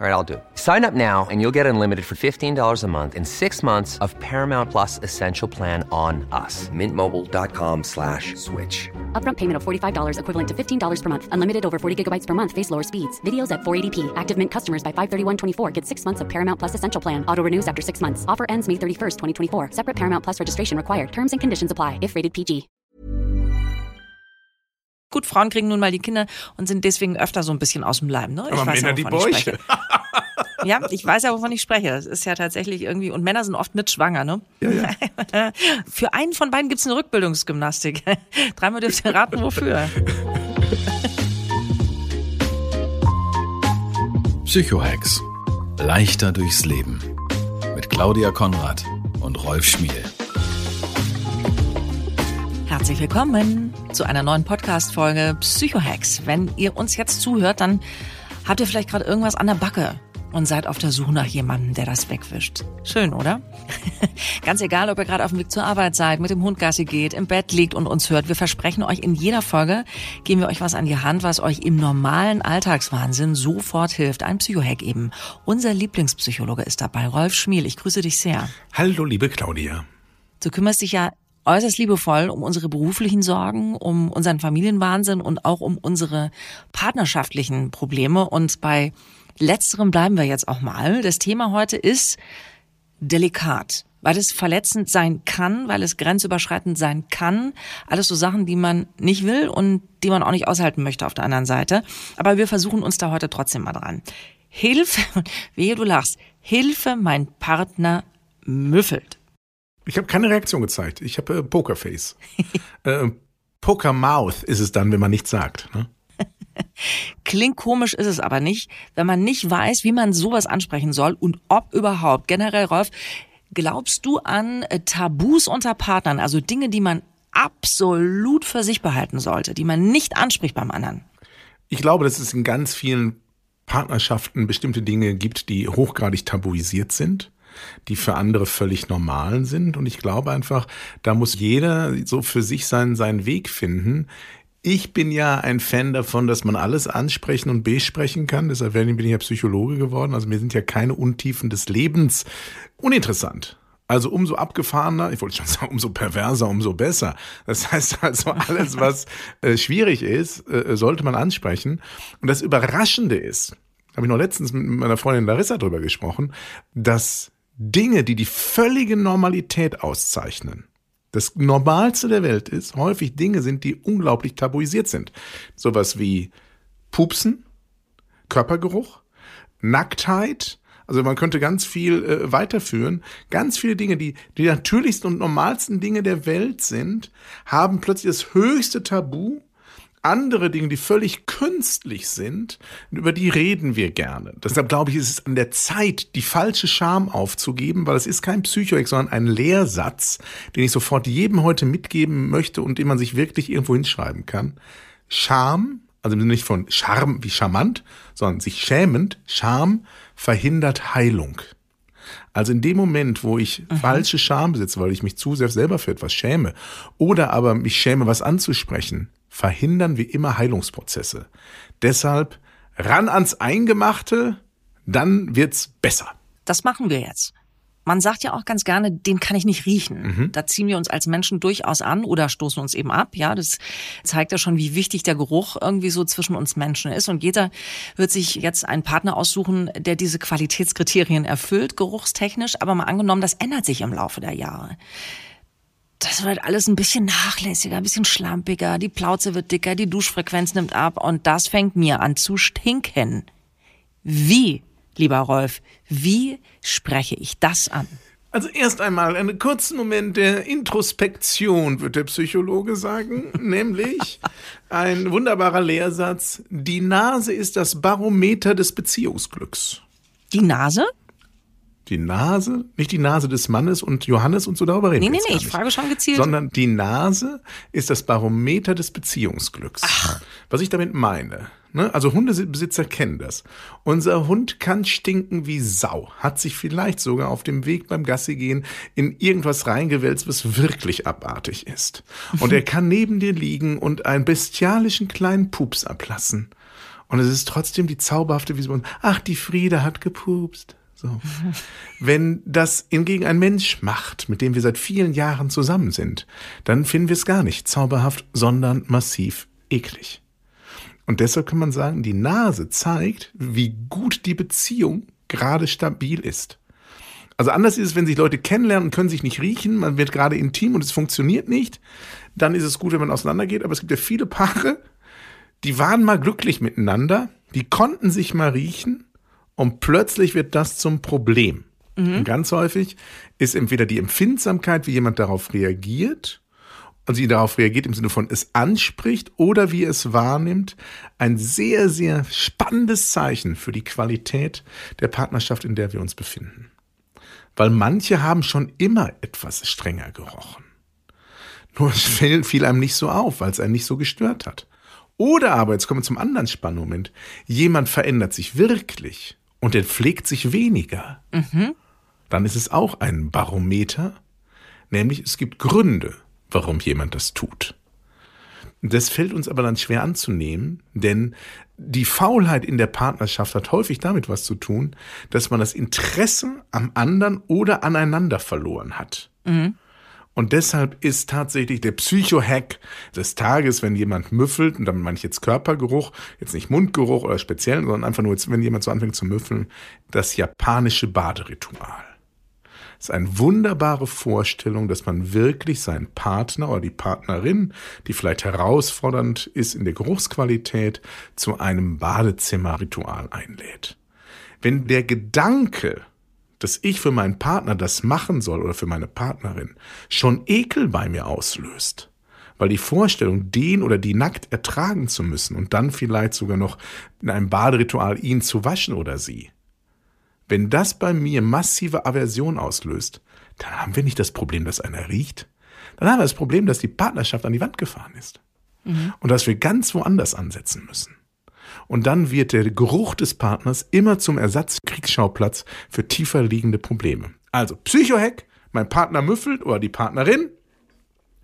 All right, I'll do it. Sign up now and you'll get unlimited for $15 a month in six months of Paramount Plus Essential Plan on us. Mintmobile.com slash switch. Upfront payment of $45 equivalent to $15 per month. Unlimited over 40 gigabytes per month. Face lower speeds. Videos at 480p. Active Mint customers by 531.24 get six months of Paramount Plus Essential Plan. Auto renews after six months. Offer ends May 31st, 2024. Separate Paramount Plus registration required. Terms and conditions apply if rated PG. Gut, Frauen kriegen nun mal die Kinder und sind deswegen öfter so ein bisschen aus dem Leim. Ne? Ich Aber weiß Männer ja, die wovon Bäuche. Ja, ich weiß ja, wovon ich spreche. Das ist ja tatsächlich irgendwie, und Männer sind oft mit schwanger, ne? Ja, ja. Für einen von beiden gibt's eine Rückbildungsgymnastik. Dreimal dürft ihr raten, wofür. Psychohex. Leichter durchs Leben. Mit Claudia Konrad und Rolf Schmiel. Herzlich willkommen zu einer neuen Podcast-Folge Psychohacks. Wenn ihr uns jetzt zuhört, dann habt ihr vielleicht gerade irgendwas an der Backe und seid auf der Suche nach jemandem, der das wegwischt. Schön, oder? Ganz egal, ob ihr gerade auf dem Weg zur Arbeit seid, mit dem Hund Gassi geht, im Bett liegt und uns hört. Wir versprechen euch, in jeder Folge geben wir euch was an die Hand, was euch im normalen Alltagswahnsinn sofort hilft. Ein Psychohack eben. Unser Lieblingspsychologe ist dabei, Rolf Schmiel. Ich grüße dich sehr. Hallo, liebe Claudia. Du kümmerst dich ja äußerst liebevoll um unsere beruflichen Sorgen, um unseren Familienwahnsinn und auch um unsere partnerschaftlichen Probleme. Und bei letzterem bleiben wir jetzt auch mal. Das Thema heute ist delikat, weil es verletzend sein kann, weil es grenzüberschreitend sein kann. Alles so Sachen, die man nicht will und die man auch nicht aushalten möchte auf der anderen Seite. Aber wir versuchen uns da heute trotzdem mal dran. Hilfe, wehe du lachst, Hilfe, mein Partner müffelt. Ich habe keine Reaktion gezeigt. Ich habe äh, Pokerface. äh, Pokermouth ist es dann, wenn man nichts sagt. Ne? Klingt komisch ist es aber nicht, wenn man nicht weiß, wie man sowas ansprechen soll und ob überhaupt. Generell, Rolf, glaubst du an äh, Tabus unter Partnern, also Dinge, die man absolut für sich behalten sollte, die man nicht anspricht beim anderen? Ich glaube, dass es in ganz vielen Partnerschaften bestimmte Dinge gibt, die hochgradig tabuisiert sind die für andere völlig normal sind. Und ich glaube einfach, da muss jeder so für sich seinen, seinen Weg finden. Ich bin ja ein Fan davon, dass man alles ansprechen und besprechen kann. Deshalb bin ich ja Psychologe geworden. Also mir sind ja keine Untiefen des Lebens uninteressant. Also umso abgefahrener, ich wollte schon sagen, umso perverser, umso besser. Das heißt also, alles, was äh, schwierig ist, äh, sollte man ansprechen. Und das Überraschende ist, habe ich noch letztens mit meiner Freundin Larissa drüber gesprochen, dass Dinge, die die völlige Normalität auszeichnen, das Normalste der Welt ist, häufig Dinge sind, die unglaublich tabuisiert sind. Sowas wie Pupsen, Körpergeruch, Nacktheit, also man könnte ganz viel äh, weiterführen. Ganz viele Dinge, die die natürlichsten und normalsten Dinge der Welt sind, haben plötzlich das höchste Tabu andere Dinge, die völlig künstlich sind, über die reden wir gerne. Deshalb glaube ich, ist es an der Zeit, die falsche Scham aufzugeben, weil es ist kein Psychoex, sondern ein Lehrsatz, den ich sofort jedem heute mitgeben möchte und den man sich wirklich irgendwo hinschreiben kann. Scham, also nicht von Charme wie charmant, sondern sich schämend, Scham verhindert Heilung. Also in dem Moment, wo ich mhm. falsche Scham besitze, weil ich mich zu sehr selber für etwas schäme, oder aber mich schäme, was anzusprechen, verhindern wir immer Heilungsprozesse. Deshalb ran ans Eingemachte, dann wird's besser. Das machen wir jetzt. Man sagt ja auch ganz gerne, den kann ich nicht riechen. Mhm. Da ziehen wir uns als Menschen durchaus an oder stoßen uns eben ab. Ja, das zeigt ja schon, wie wichtig der Geruch irgendwie so zwischen uns Menschen ist. Und jeder wird sich jetzt einen Partner aussuchen, der diese Qualitätskriterien erfüllt, geruchstechnisch. Aber mal angenommen, das ändert sich im Laufe der Jahre das wird alles ein bisschen nachlässiger, ein bisschen schlampiger, die Plauze wird dicker, die Duschfrequenz nimmt ab und das fängt mir an zu stinken. Wie, lieber Rolf, wie spreche ich das an? Also erst einmal einen kurzen Moment der Introspektion, wird der Psychologe sagen, nämlich ein wunderbarer Lehrsatz, die Nase ist das Barometer des Beziehungsglücks. Die Nase? Die Nase, nicht die Nase des Mannes und Johannes und so darüber reden. Nee, nee, nee, ich frage schon gezielt. Sondern die Nase ist das Barometer des Beziehungsglücks. Ach. Was ich damit meine. Ne? Also Hundebesitzer kennen das. Unser Hund kann stinken wie Sau, hat sich vielleicht sogar auf dem Weg beim Gassi gehen in irgendwas reingewälzt, was wirklich abartig ist. Und er kann neben dir liegen und einen bestialischen kleinen Pups ablassen. Und es ist trotzdem die zauberhafte Vision. Ach, die Friede hat gepupst. So. Wenn das hingegen ein Mensch macht, mit dem wir seit vielen Jahren zusammen sind, dann finden wir es gar nicht zauberhaft, sondern massiv eklig. Und deshalb kann man sagen, die Nase zeigt, wie gut die Beziehung gerade stabil ist. Also anders ist es, wenn sich Leute kennenlernen und können sich nicht riechen, man wird gerade intim und es funktioniert nicht, dann ist es gut, wenn man auseinandergeht. Aber es gibt ja viele Paare, die waren mal glücklich miteinander, die konnten sich mal riechen und plötzlich wird das zum Problem. Und ganz häufig ist entweder die Empfindsamkeit, wie jemand darauf reagiert, und sie darauf reagiert im Sinne von es anspricht oder wie es wahrnimmt, ein sehr, sehr spannendes Zeichen für die Qualität der Partnerschaft, in der wir uns befinden. Weil manche haben schon immer etwas strenger gerochen. Nur es fiel, fiel einem nicht so auf, weil es einen nicht so gestört hat. Oder aber, jetzt kommen wir zum anderen Spannmoment, jemand verändert sich wirklich und er pflegt sich weniger. Dann ist es auch ein Barometer, nämlich es gibt Gründe, warum jemand das tut. Das fällt uns aber dann schwer anzunehmen, denn die Faulheit in der Partnerschaft hat häufig damit was zu tun, dass man das Interesse am anderen oder aneinander verloren hat. Und deshalb ist tatsächlich der Psycho-Hack des Tages, wenn jemand müffelt, und damit meine ich jetzt Körpergeruch, jetzt nicht Mundgeruch oder speziell, sondern einfach nur, wenn jemand so anfängt zu müffeln, das japanische Baderitual. Das ist eine wunderbare Vorstellung, dass man wirklich seinen Partner oder die Partnerin, die vielleicht herausfordernd ist in der Geruchsqualität, zu einem Badezimmerritual einlädt. Wenn der Gedanke, dass ich für meinen Partner das machen soll oder für meine Partnerin, schon Ekel bei mir auslöst, weil die Vorstellung, den oder die nackt ertragen zu müssen und dann vielleicht sogar noch in einem Baderitual ihn zu waschen oder sie, wenn das bei mir massive Aversion auslöst, dann haben wir nicht das Problem, dass einer riecht. Dann haben wir das Problem, dass die Partnerschaft an die Wand gefahren ist. Und dass wir ganz woanders ansetzen müssen. Und dann wird der Geruch des Partners immer zum Ersatzkriegsschauplatz für tiefer liegende Probleme. Also Psychohack, mein Partner müffelt oder die Partnerin,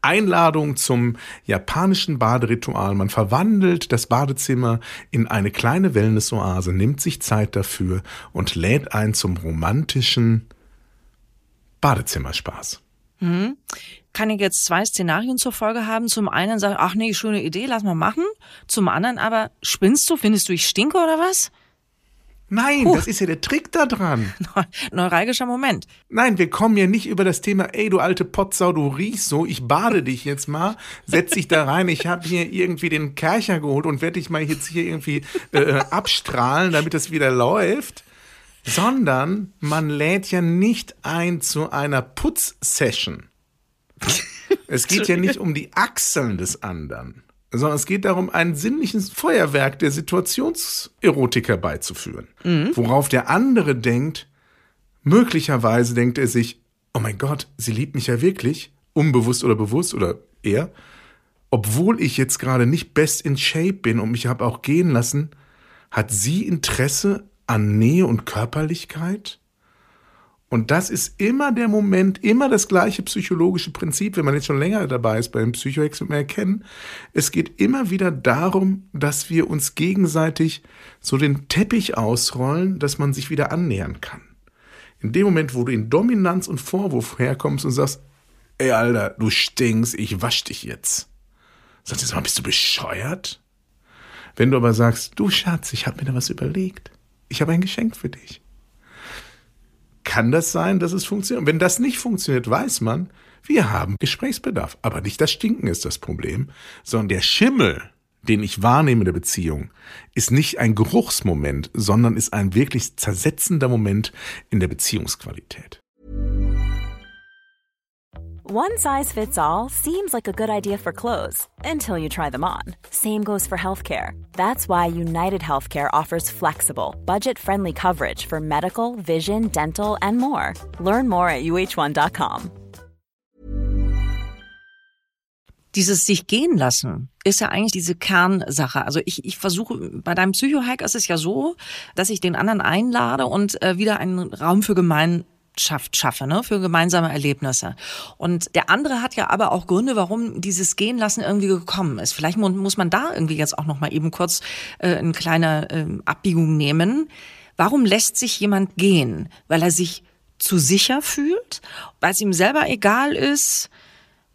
Einladung zum japanischen Baderitual. Man verwandelt das Badezimmer in eine kleine Wellnessoase, nimmt sich Zeit dafür und lädt ein zum romantischen Badezimmerspaß. Kann ich jetzt zwei Szenarien zur Folge haben. Zum einen sage ich, ach nee, schöne Idee, lass mal machen. Zum anderen aber, spinnst du, findest du, ich stinke oder was? Nein, Puh. das ist ja der Trick da dran. Neuralgischer Moment. Nein, wir kommen ja nicht über das Thema, ey, du alte Potsau, du riechst so, ich bade dich jetzt mal, setz dich da rein, ich habe hier irgendwie den Kercher geholt und werde dich mal jetzt hier irgendwie äh, abstrahlen, damit das wieder läuft. Sondern man lädt ja nicht ein zu einer Putzsession. Es geht ja nicht um die Achseln des anderen, sondern es geht darum, ein sinnliches Feuerwerk der Situationserotik herbeizuführen, worauf der andere denkt, möglicherweise denkt er sich, oh mein Gott, sie liebt mich ja wirklich, unbewusst oder bewusst oder er, obwohl ich jetzt gerade nicht best in shape bin und mich habe auch gehen lassen, hat sie Interesse an Nähe und Körperlichkeit? Und das ist immer der Moment, immer das gleiche psychologische Prinzip. Wenn man jetzt schon länger dabei ist beim Psychohex, wird man erkennen, es geht immer wieder darum, dass wir uns gegenseitig so den Teppich ausrollen, dass man sich wieder annähern kann. In dem Moment, wo du in Dominanz und Vorwurf herkommst und sagst, ey Alter, du stinkst, ich wasch dich jetzt. Sagst du, sag mal, bist du bescheuert? Wenn du aber sagst, du Schatz, ich habe mir da was überlegt. Ich habe ein Geschenk für dich kann das sein, dass es funktioniert. Wenn das nicht funktioniert, weiß man, wir haben Gesprächsbedarf. Aber nicht das Stinken ist das Problem, sondern der Schimmel, den ich wahrnehme in der Beziehung, ist nicht ein Geruchsmoment, sondern ist ein wirklich zersetzender Moment in der Beziehungsqualität. One size fits all seems like a good idea for clothes until you try them on. Same goes for healthcare. That's why United Healthcare offers flexible, budget friendly coverage for medical, vision, dental, and more. Learn more at uh1.com. Dieses sich gehen lassen ist ja eigentlich diese Kernsache. Also ich, ich versuche, bei deinem Psychohack ist es ja so, dass ich den anderen einlade und äh, wieder einen Raum für gemein Gemeinschaft schaffe, ne, für gemeinsame Erlebnisse. Und der andere hat ja aber auch Gründe, warum dieses Gehen lassen irgendwie gekommen ist. Vielleicht muss man da irgendwie jetzt auch noch mal eben kurz äh, eine kleine äh, Abbiegung nehmen. Warum lässt sich jemand gehen? Weil er sich zu sicher fühlt, weil es ihm selber egal ist,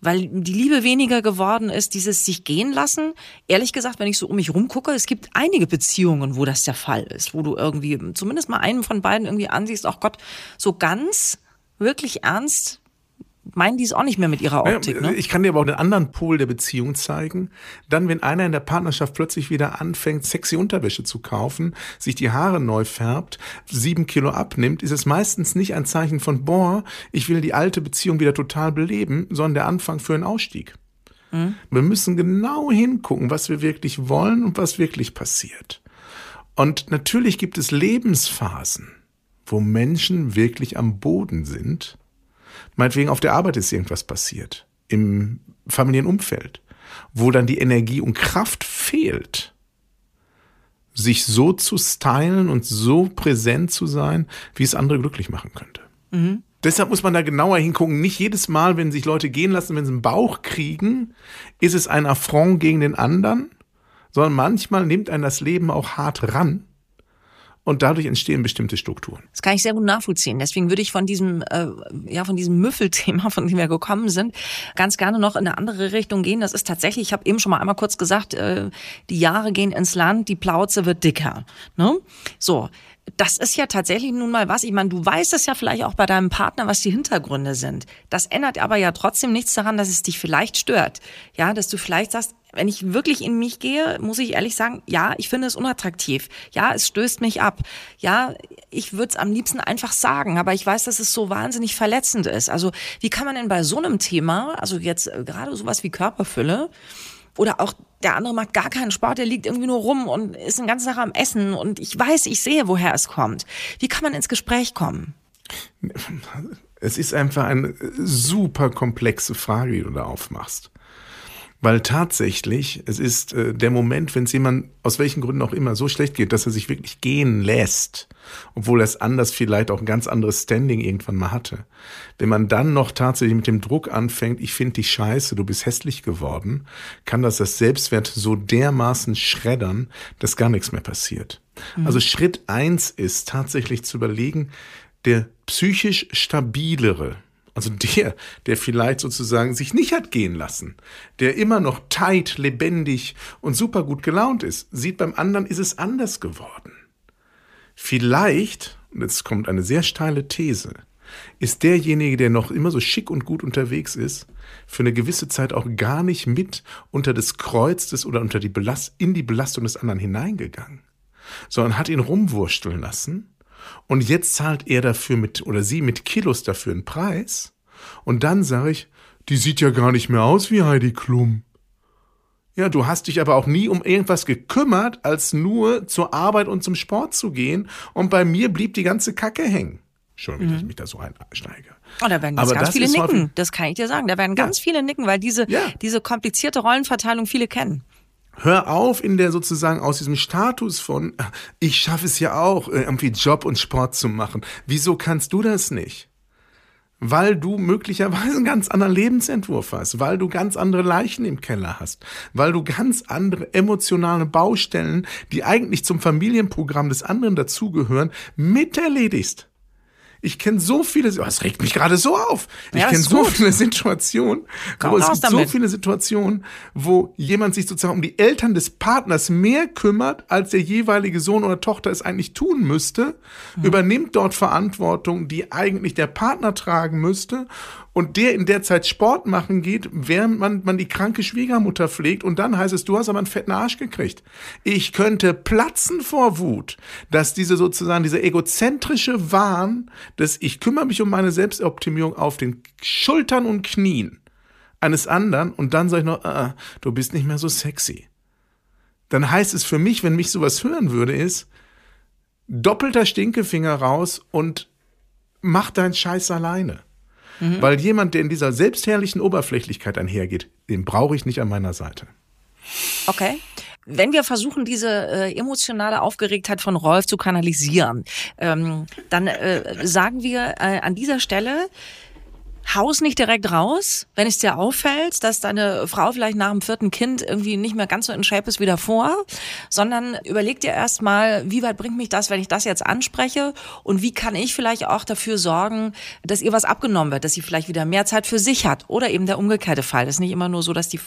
weil die Liebe weniger geworden ist, dieses sich gehen lassen. Ehrlich gesagt, wenn ich so um mich rumgucke, es gibt einige Beziehungen, wo das der Fall ist, wo du irgendwie zumindest mal einen von beiden irgendwie ansiehst, ach Gott, so ganz wirklich ernst meinen die es auch nicht mehr mit ihrer Optik. Ne? Ich kann dir aber auch den anderen Pol der Beziehung zeigen. Dann, wenn einer in der Partnerschaft plötzlich wieder anfängt, sexy Unterwäsche zu kaufen, sich die Haare neu färbt, sieben Kilo abnimmt, ist es meistens nicht ein Zeichen von, boah, ich will die alte Beziehung wieder total beleben, sondern der Anfang für einen Ausstieg. Mhm. Wir müssen genau hingucken, was wir wirklich wollen und was wirklich passiert. Und natürlich gibt es Lebensphasen, wo Menschen wirklich am Boden sind Meinetwegen auf der Arbeit ist irgendwas passiert, im Familienumfeld, wo dann die Energie und Kraft fehlt, sich so zu stylen und so präsent zu sein, wie es andere glücklich machen könnte. Mhm. Deshalb muss man da genauer hingucken. Nicht jedes Mal, wenn sich Leute gehen lassen, wenn sie einen Bauch kriegen, ist es ein Affront gegen den anderen, sondern manchmal nimmt einen das Leben auch hart ran und dadurch entstehen bestimmte Strukturen. Das kann ich sehr gut nachvollziehen. Deswegen würde ich von diesem, äh, ja, von diesem Müffelthema, von dem wir gekommen sind, ganz gerne noch in eine andere Richtung gehen. Das ist tatsächlich, ich habe eben schon mal einmal kurz gesagt, äh, die Jahre gehen ins Land, die Plauze wird dicker. Ne? So, das ist ja tatsächlich nun mal was. Ich meine, du weißt es ja vielleicht auch bei deinem Partner, was die Hintergründe sind. Das ändert aber ja trotzdem nichts daran, dass es dich vielleicht stört. Ja, dass du vielleicht sagst, wenn ich wirklich in mich gehe, muss ich ehrlich sagen, ja, ich finde es unattraktiv. Ja, es stößt mich ab. Ja, ich würde es am liebsten einfach sagen, aber ich weiß, dass es so wahnsinnig verletzend ist. Also wie kann man denn bei so einem Thema, also jetzt äh, gerade sowas wie Körperfülle, oder auch der andere macht gar keinen Sport, der liegt irgendwie nur rum und ist den ganzen Tag am Essen und ich weiß, ich sehe, woher es kommt. Wie kann man ins Gespräch kommen? Es ist einfach eine super komplexe Frage, die du da aufmachst. Weil tatsächlich, es ist äh, der Moment, wenn es jemand aus welchen Gründen auch immer so schlecht geht, dass er sich wirklich gehen lässt, obwohl er es anders vielleicht auch ein ganz anderes Standing irgendwann mal hatte. Wenn man dann noch tatsächlich mit dem Druck anfängt, ich finde dich scheiße, du bist hässlich geworden, kann das das Selbstwert so dermaßen schreddern, dass gar nichts mehr passiert. Mhm. Also Schritt eins ist tatsächlich zu überlegen, der psychisch stabilere, also der, der vielleicht sozusagen sich nicht hat gehen lassen, der immer noch tight, lebendig und super gut gelaunt ist, sieht beim anderen, ist es anders geworden. Vielleicht, und jetzt kommt eine sehr steile These, ist derjenige, der noch immer so schick und gut unterwegs ist, für eine gewisse Zeit auch gar nicht mit unter das Kreuz des oder unter die Belast in die Belastung des anderen hineingegangen, sondern hat ihn rumwursteln lassen und jetzt zahlt er dafür mit oder sie mit Kilos dafür einen Preis. Und dann sage ich, die sieht ja gar nicht mehr aus wie Heidi Klum. Ja, du hast dich aber auch nie um irgendwas gekümmert, als nur zur Arbeit und zum Sport zu gehen. Und bei mir blieb die ganze Kacke hängen. Wie mhm. ich mich da so einsteige. Oh, da werden jetzt ganz viele nicken. Das kann ich dir sagen. Da werden ganz ja. viele nicken, weil diese, ja. diese komplizierte Rollenverteilung viele kennen. Hör auf in der sozusagen aus diesem Status von, ich schaffe es ja auch, äh, irgendwie Job und Sport zu machen. Wieso kannst du das nicht? Weil du möglicherweise einen ganz anderen Lebensentwurf hast, weil du ganz andere Leichen im Keller hast, weil du ganz andere emotionale Baustellen, die eigentlich zum Familienprogramm des anderen dazugehören, mit erledigst. Ich kenne so viele, oh, es regt mich gerade so auf. Ich ja, kenne so viele Situationen, wo es gibt damit. so viele Situationen, wo jemand sich sozusagen um die Eltern des Partners mehr kümmert, als der jeweilige Sohn oder Tochter es eigentlich tun müsste, mhm. übernimmt dort Verantwortung, die eigentlich der Partner tragen müsste und der in der Zeit Sport machen geht, während man, man die kranke Schwiegermutter pflegt und dann heißt es, du hast aber einen fetten Arsch gekriegt. Ich könnte platzen vor Wut, dass diese sozusagen, diese egozentrische Wahn, dass ich kümmere mich um meine Selbstoptimierung auf den Schultern und Knien eines anderen und dann sage ich noch, ah, du bist nicht mehr so sexy. Dann heißt es für mich, wenn mich sowas hören würde, ist, doppelter Stinkefinger raus und mach deinen Scheiß alleine. Mhm. Weil jemand, der in dieser selbstherrlichen Oberflächlichkeit einhergeht, den brauche ich nicht an meiner Seite. Okay. Wenn wir versuchen, diese äh, emotionale Aufgeregtheit von Rolf zu kanalisieren, ähm, dann äh, sagen wir äh, an dieser Stelle, haus nicht direkt raus, wenn es dir auffällt, dass deine Frau vielleicht nach dem vierten Kind irgendwie nicht mehr ganz so in Shape ist wie davor, sondern überleg dir erstmal, wie weit bringt mich das, wenn ich das jetzt anspreche und wie kann ich vielleicht auch dafür sorgen, dass ihr was abgenommen wird, dass sie vielleicht wieder mehr Zeit für sich hat oder eben der umgekehrte Fall. Das ist nicht immer nur so, dass die,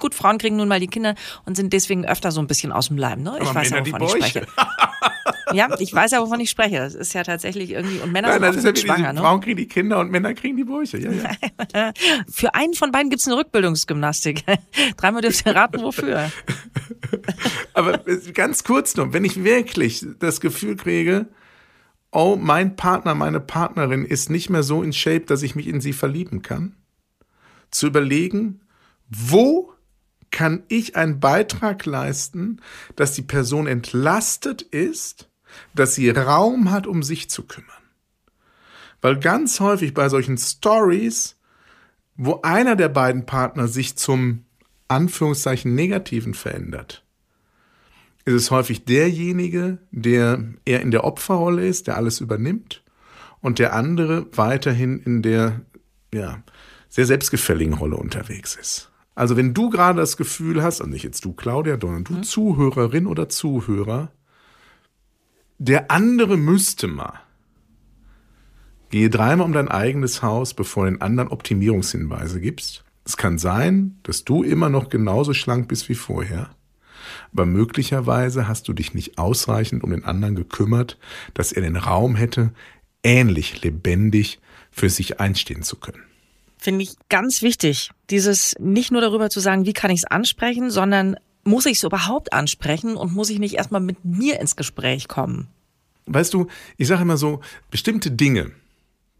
gut, Frauen kriegen nun mal die Kinder und sind deswegen öfter so ein bisschen aus dem Leim, ne? Ich weiß ja, wovon ich spreche. Ja, ich weiß ja, wovon ich spreche. Das ist ja tatsächlich irgendwie, und Männer Nein, sind auch ja schwanger. Ne? Frauen kriegen die Kinder und Männer kriegen die Bäuche. Ja, ja. Für einen von beiden gibt es eine Rückbildungsgymnastik. Dreimal dürft ihr raten, wofür. Aber ganz kurz nur, wenn ich wirklich das Gefühl kriege, oh, mein Partner, meine Partnerin ist nicht mehr so in Shape, dass ich mich in sie verlieben kann, zu überlegen, wo kann ich einen Beitrag leisten, dass die Person entlastet ist, dass sie Raum hat, um sich zu kümmern. Weil ganz häufig bei solchen Stories, wo einer der beiden Partner sich zum Anführungszeichen Negativen verändert, ist es häufig derjenige, der eher in der Opferrolle ist, der alles übernimmt und der andere weiterhin in der ja, sehr selbstgefälligen Rolle unterwegs ist. Also wenn du gerade das Gefühl hast, also nicht jetzt du Claudia, sondern du mhm. Zuhörerin oder Zuhörer, der andere müsste mal. Gehe dreimal um dein eigenes Haus, bevor du den anderen Optimierungshinweise gibst. Es kann sein, dass du immer noch genauso schlank bist wie vorher. Aber möglicherweise hast du dich nicht ausreichend um den anderen gekümmert, dass er den Raum hätte, ähnlich lebendig für sich einstehen zu können finde ich ganz wichtig. Dieses nicht nur darüber zu sagen, wie kann ich es ansprechen, sondern muss ich es überhaupt ansprechen und muss ich nicht erstmal mit mir ins Gespräch kommen? Weißt du, ich sage immer so, bestimmte Dinge,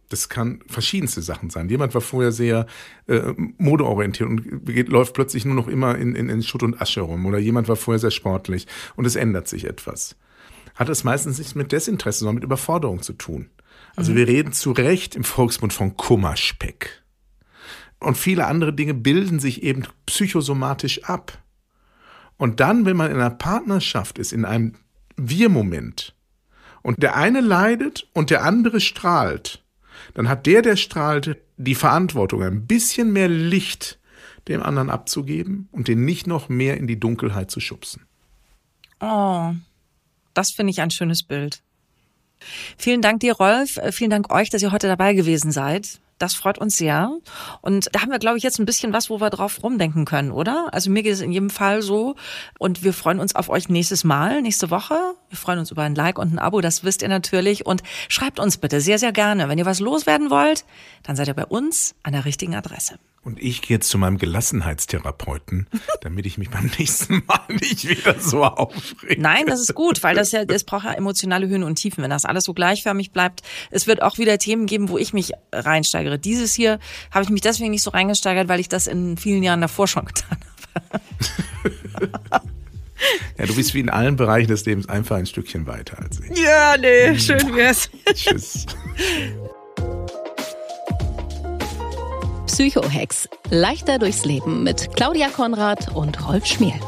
das kann verschiedenste Sachen sein. Jemand war vorher sehr äh, modeorientiert und geht, läuft plötzlich nur noch immer in, in, in Schutt und Asche rum. Oder jemand war vorher sehr sportlich und es ändert sich etwas. Hat es meistens nichts mit Desinteresse, sondern mit Überforderung zu tun. Also mhm. wir reden zu Recht im Volksmund von Kummerspeck und viele andere Dinge bilden sich eben psychosomatisch ab. Und dann, wenn man in einer Partnerschaft ist, in einem Wir-Moment, und der eine leidet und der andere strahlt, dann hat der, der strahlt, die Verantwortung, ein bisschen mehr Licht dem anderen abzugeben und den nicht noch mehr in die Dunkelheit zu schubsen. Oh, das finde ich ein schönes Bild. Vielen Dank dir, Rolf. Vielen Dank euch, dass ihr heute dabei gewesen seid. Das freut uns sehr. Und da haben wir, glaube ich, jetzt ein bisschen was, wo wir drauf rumdenken können, oder? Also mir geht es in jedem Fall so. Und wir freuen uns auf euch nächstes Mal, nächste Woche. Wir freuen uns über ein Like und ein Abo, das wisst ihr natürlich. Und schreibt uns bitte sehr, sehr gerne. Wenn ihr was loswerden wollt, dann seid ihr bei uns an der richtigen Adresse. Und ich gehe jetzt zu meinem Gelassenheitstherapeuten, damit ich mich beim nächsten Mal nicht wieder so aufrege. Nein, das ist gut, weil das ja, es braucht ja emotionale Höhen und Tiefen. Wenn das alles so gleichförmig bleibt, es wird auch wieder Themen geben, wo ich mich reinsteigere. Dieses hier habe ich mich deswegen nicht so reingesteigert, weil ich das in vielen Jahren davor schon getan habe. Ja, du bist wie in allen Bereichen des Lebens einfach ein Stückchen weiter als ich. Ja, nee, schön wär's. Tschüss. Psychohex. Leichter durchs Leben mit Claudia Konrad und Rolf Schmiel.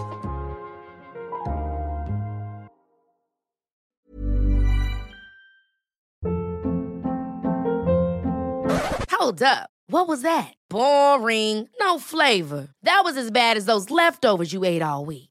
Hold up. What was that? Boring. No flavor. That was as bad as those leftovers you ate all week.